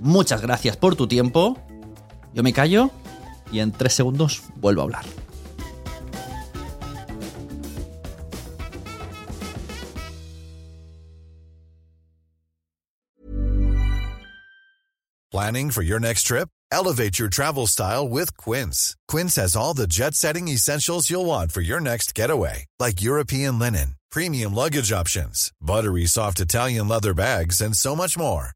Muchas gracias por tu tiempo. Yo me callo y en tres segundos vuelvo a hablar. Planning for your next trip? Elevate your travel style with Quince. Quince has all the jet setting essentials you'll want for your next getaway, like European linen, premium luggage options, buttery soft Italian leather bags, and so much more.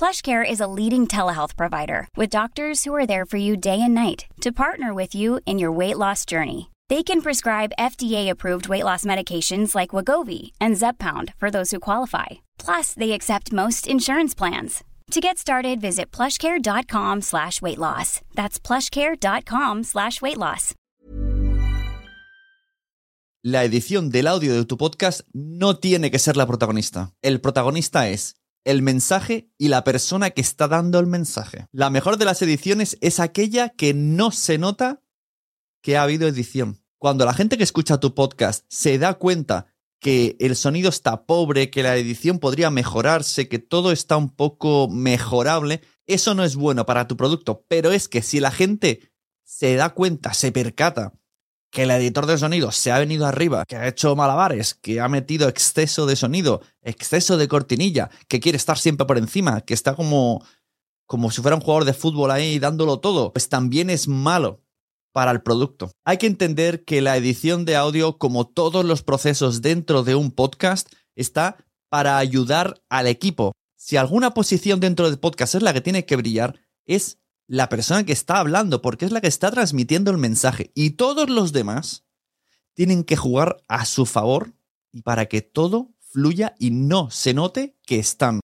PlushCare is a leading telehealth provider with doctors who are there for you day and night to partner with you in your weight loss journey. They can prescribe FDA-approved weight loss medications like Wagovi and Zepbound for those who qualify. Plus, they accept most insurance plans. To get started, visit plushcare.com slash weight loss. That's plushcare.com slash weight loss. La edición del audio de tu podcast no tiene que ser la protagonista. El protagonista es el mensaje y la persona que está dando el mensaje. La mejor de las ediciones es aquella que no se nota que ha habido edición. Cuando la gente que escucha tu podcast se da cuenta que el sonido está pobre, que la edición podría mejorarse, que todo está un poco mejorable, eso no es bueno para tu producto. Pero es que si la gente se da cuenta, se percata que el editor de sonido se ha venido arriba, que ha hecho malabares, que ha metido exceso de sonido, exceso de cortinilla, que quiere estar siempre por encima, que está como como si fuera un jugador de fútbol ahí dándolo todo, pues también es malo para el producto. Hay que entender que la edición de audio, como todos los procesos dentro de un podcast, está para ayudar al equipo. Si alguna posición dentro del podcast es la que tiene que brillar, es la persona que está hablando, porque es la que está transmitiendo el mensaje. Y todos los demás tienen que jugar a su favor y para que todo fluya y no se note que están.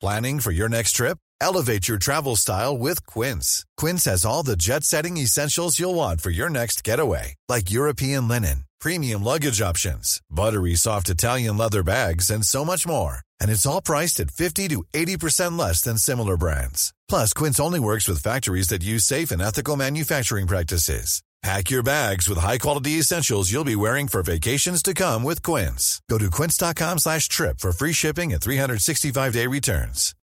Planning for your next trip? Elevate your travel style with Quince. Quince has all the jet setting essentials you'll want for your next getaway, like European linen, premium luggage options, buttery soft Italian leather bags, and so much more. And it's all priced at 50 to 80% less than similar brands. Plus, Quince only works with factories that use safe and ethical manufacturing practices. Pack your bags with high-quality essentials you'll be wearing for vacations to come with Quince. Go to quince.com slash trip for free shipping and 365-day returns.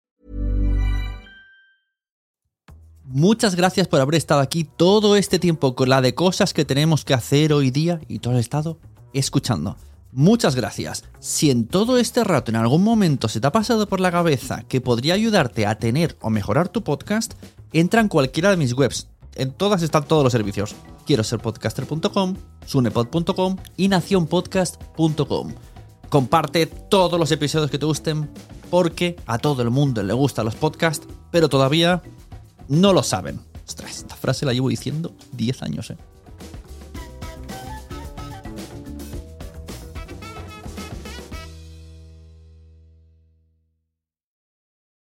Muchas gracias por haber estado aquí todo este tiempo con la de cosas que tenemos que hacer hoy día y todo el estado escuchando. Muchas gracias. Si en todo este rato en algún momento se te ha pasado por la cabeza que podría ayudarte a tener o mejorar tu podcast, entra en cualquiera de mis webs. En todas están todos los servicios. Quiero ser podcaster.com, sunepod.com y nacionpodcast.com. Comparte todos los episodios que te gusten porque a todo el mundo le gustan los podcasts, pero todavía no lo saben. Ostras, esta frase la llevo diciendo 10 años, ¿eh?